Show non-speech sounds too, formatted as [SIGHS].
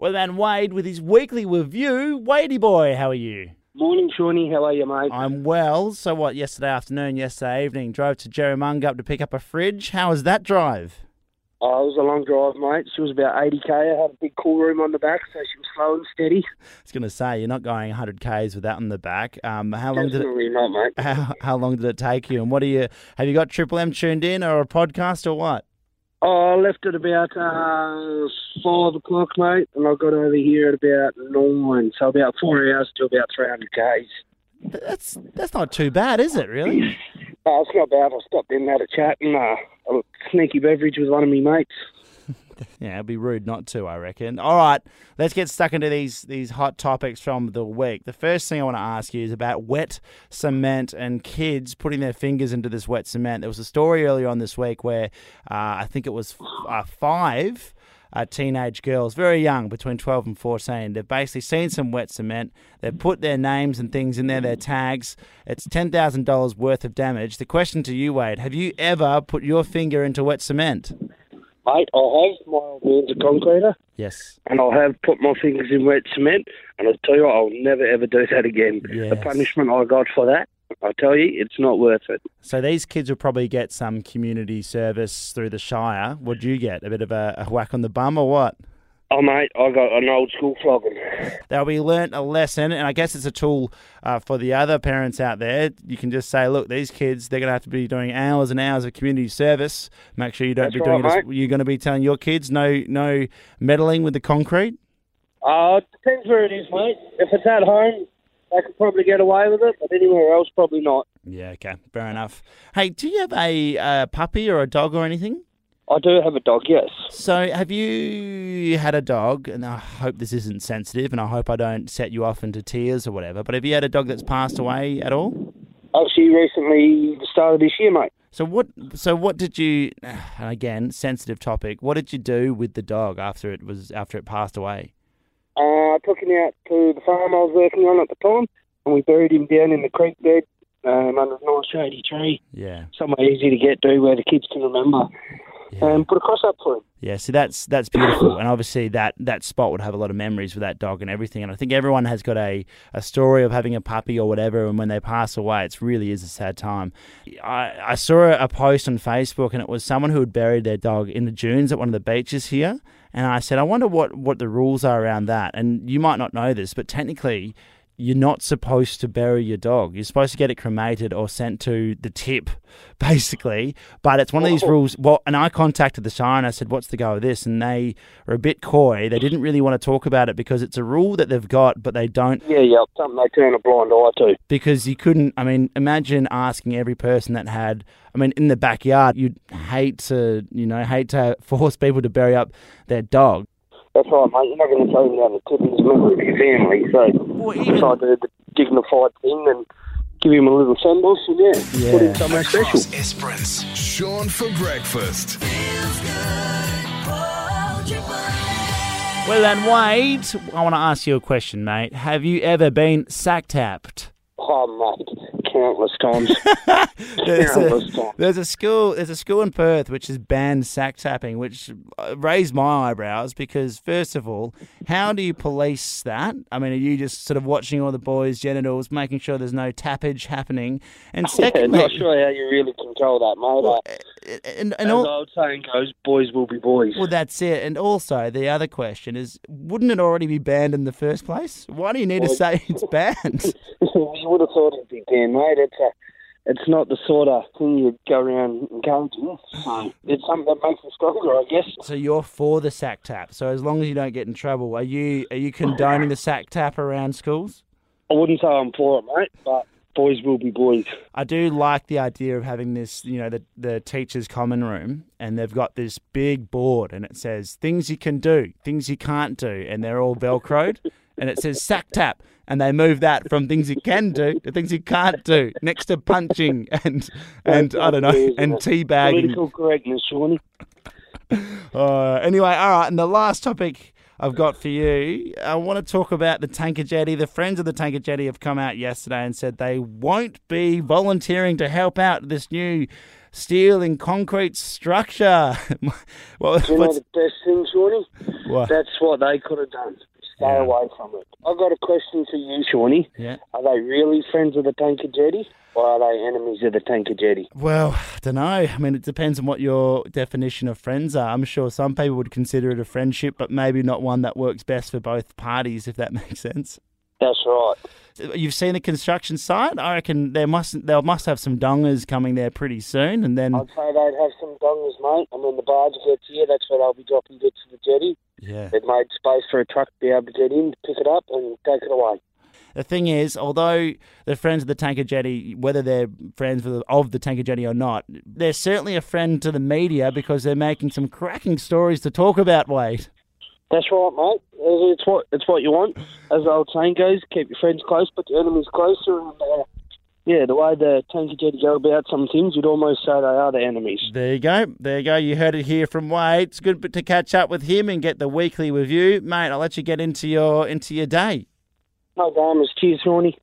Weatherman Wade with his weekly review. Wadey boy, how are you? Morning, Shawnee. How are you, mate? I'm well. So what? Yesterday afternoon, yesterday evening, drove to Jerramungup to pick up a fridge. How was that drive? Oh, it was a long drive, mate. She was about 80k. I had a big cool room on the back, so she was slow and steady. I was going to say you're not going 100 k's with that on the back. Um, how long did it? Definitely not, mate. [LAUGHS] How, how long did it take you? And what do you have? You got Triple M tuned in or a podcast or what? Oh, I left at about uh, five o'clock, mate, and I got over here at about nine. So about four hours to about 300 k's. That's that's not too bad, is it? Really? [LAUGHS] Oh, it's not bad. I stopped in had a chat and uh, a sneaky beverage with one of my mates. [LAUGHS] Yeah, it'd be rude not to, I reckon. All right, let's get stuck into these these hot topics from the week. The first thing I want to ask you is about wet cement and kids putting their fingers into this wet cement. There was a story earlier on this week where uh, I think it was uh, five uh, teenage girls, very young, between 12 and 14. They've basically seen some wet cement. They've put their names and things in there, their tags. It's $10,000 worth of damage. The question to you, Wade, have you ever put your finger into wet cement? Mate, I have. My old man's a concreter, Yes. and I'll have put my fingers in wet cement, and I tell you, I'll never ever do that again. The Yes. punishment I got for that, I tell you, it's not worth it. So these kids will probably get some community service through the Shire. What'd you get? A bit of a, a whack on the bum or what? Oh, mate, I got an old school flogging. They'll be learnt a lesson, and I guess it's a tool uh, for the other parents out there. You can just say, look, these kids, they're going to have to be doing hours and hours of community service. Make sure you don't That's be doing it. As, you're going to be telling your kids no, no meddling with the concrete. Uh, it depends where it is, mate. If it's at home, they could probably get away with it, but anywhere else, probably not. Yeah, okay, fair enough. Hey, do you have a uh, puppy or a dog or anything? I do have a dog, yes. So, have you had a dog? And I hope this isn't sensitive, and I hope I don't set you off into tears or whatever. But have you had a dog that's passed away at all? Actually, recently, the start of this year, mate. So what? So what did you? [SIGHS] and Again, sensitive topic. What did you do with the dog after it was after it passed away? Uh, I took him out to the farm I was working on at the time, and we buried him down in the creek bed um, under a nice shady tree, Yeah, somewhere easy to get to where the kids can remember, yeah, and put a cross up for him. yeah. see that's that's beautiful, and obviously that that spot would have a lot of memories with that dog and everything. And I think everyone has got a a story of having a puppy or whatever, and when they pass away, it really is a sad time. I I saw a post on Facebook, and it was someone who had buried their dog in the dunes at one of the beaches here. And I said, I wonder what, what the rules are around that. And you might not know this, but technically, you're not supposed to bury your dog. You're supposed to get it cremated or sent to the tip, [LAUGHS] basically. But it's one of these rules. Well, and I contacted the Shire and I said, "What's the go with this?" And they are a bit coy. They didn't really want to talk about it because it's a rule that they've got, but they don't Yeah, yeah, something they turn a blind eye to. because you couldn't. I mean, imagine asking every person that had. I mean, in the backyard, you'd hate to, you know, hate to [LAUGHS] force people to bury up their dog. That's right, mate. You're not going to throw him down the tip as a member of your family, so Well, try to do the dignified thing and give him a little send off, and yeah, put Yeah. him somewhere special. Esperance. Sean for breakfast. Well, then, Wade, I want to ask you a question, mate. Have you ever been sack tapped? Oh, mate, countless times. [LAUGHS] There's countless a, times. there's a school. There's a school in Perth which has banned sack tapping, which uh, raised my eyebrows because, first of all, how do you police that? I mean, are you just sort of watching all the boys' genitals, making sure there's no tappage happening? And [LAUGHS] Yeah, secondly, not sure how you really control that, mate. well, Uh, and, and As all, old saying goes, boys will be boys. Well, that's it. And also, the other question is wouldn't it already be banned in the first place? Why do you need to say it's [LAUGHS] banned? [LAUGHS] you would have thought it'd be banned, mate. It's a, it's not the sort of thing you'd go around encouraging. So it's something that makes you stronger, I guess. so you're for the sack tap. So as long as you don't get in trouble, are you are you condoning the sack tap around schools? I wouldn't say I'm for it, mate, but boys will be boys. I do like the idea of having this, you know, the the teachers' common room, and they've got this big board, and it says things you can do, things you can't do, and they're all velcroed, [LAUGHS] and it says sack tap, and they move that from things you can do to things you can't do, next to punching [LAUGHS] and and I don't know, and teabagging. Political correctness, Shawnee. [LAUGHS] Uh, anyway, all right, and the last topic I've got for you, I want to talk about the Tanker Jetty. The friends of the Tanker Jetty have come out yesterday and said they won't be volunteering to help out this new steel and concrete structure. [LAUGHS] what, Do you know the best thing, Shawnee? what? That's what they could have done. Stay Yeah. away from it. I've got a question for you, Shawnee. Yeah. Are they really friends of the Tanker Jetty, or are they enemies of the Tanker Jetty? Well, I don't know. I mean, it depends on what your definition of friends are. I'm sure some people would consider it a friendship, but maybe not one that works best for both parties, if that [LAUGHS] makes sense. That's right. You've seen the construction site. I reckon there must they must have some dongas coming there pretty soon, and then I'd say they'd have some dongas, mate, and when the barge gets here, that's where they'll be dropping bits of the jetty. Yeah. They've made space for a truck to be able to get in, pick it up, and take it away. The thing is, although they're friends of the tanker jetty, whether they're friends with, of the tanker jetty or not, they're certainly a friend to the media because they're making some cracking stories to talk about. Wade. That's right, mate. It's what it's what you want. As the old saying goes, keep your friends close, but your enemies closer. And uh, yeah, the way the tanker jetty go about some things, you'd almost say they are the enemies. There you go. There you go. You heard it here from Wade. It's good to catch up with him and get the weekly review, mate. I'll let you get into your into your day. No dramas. Cheers, Shawnee.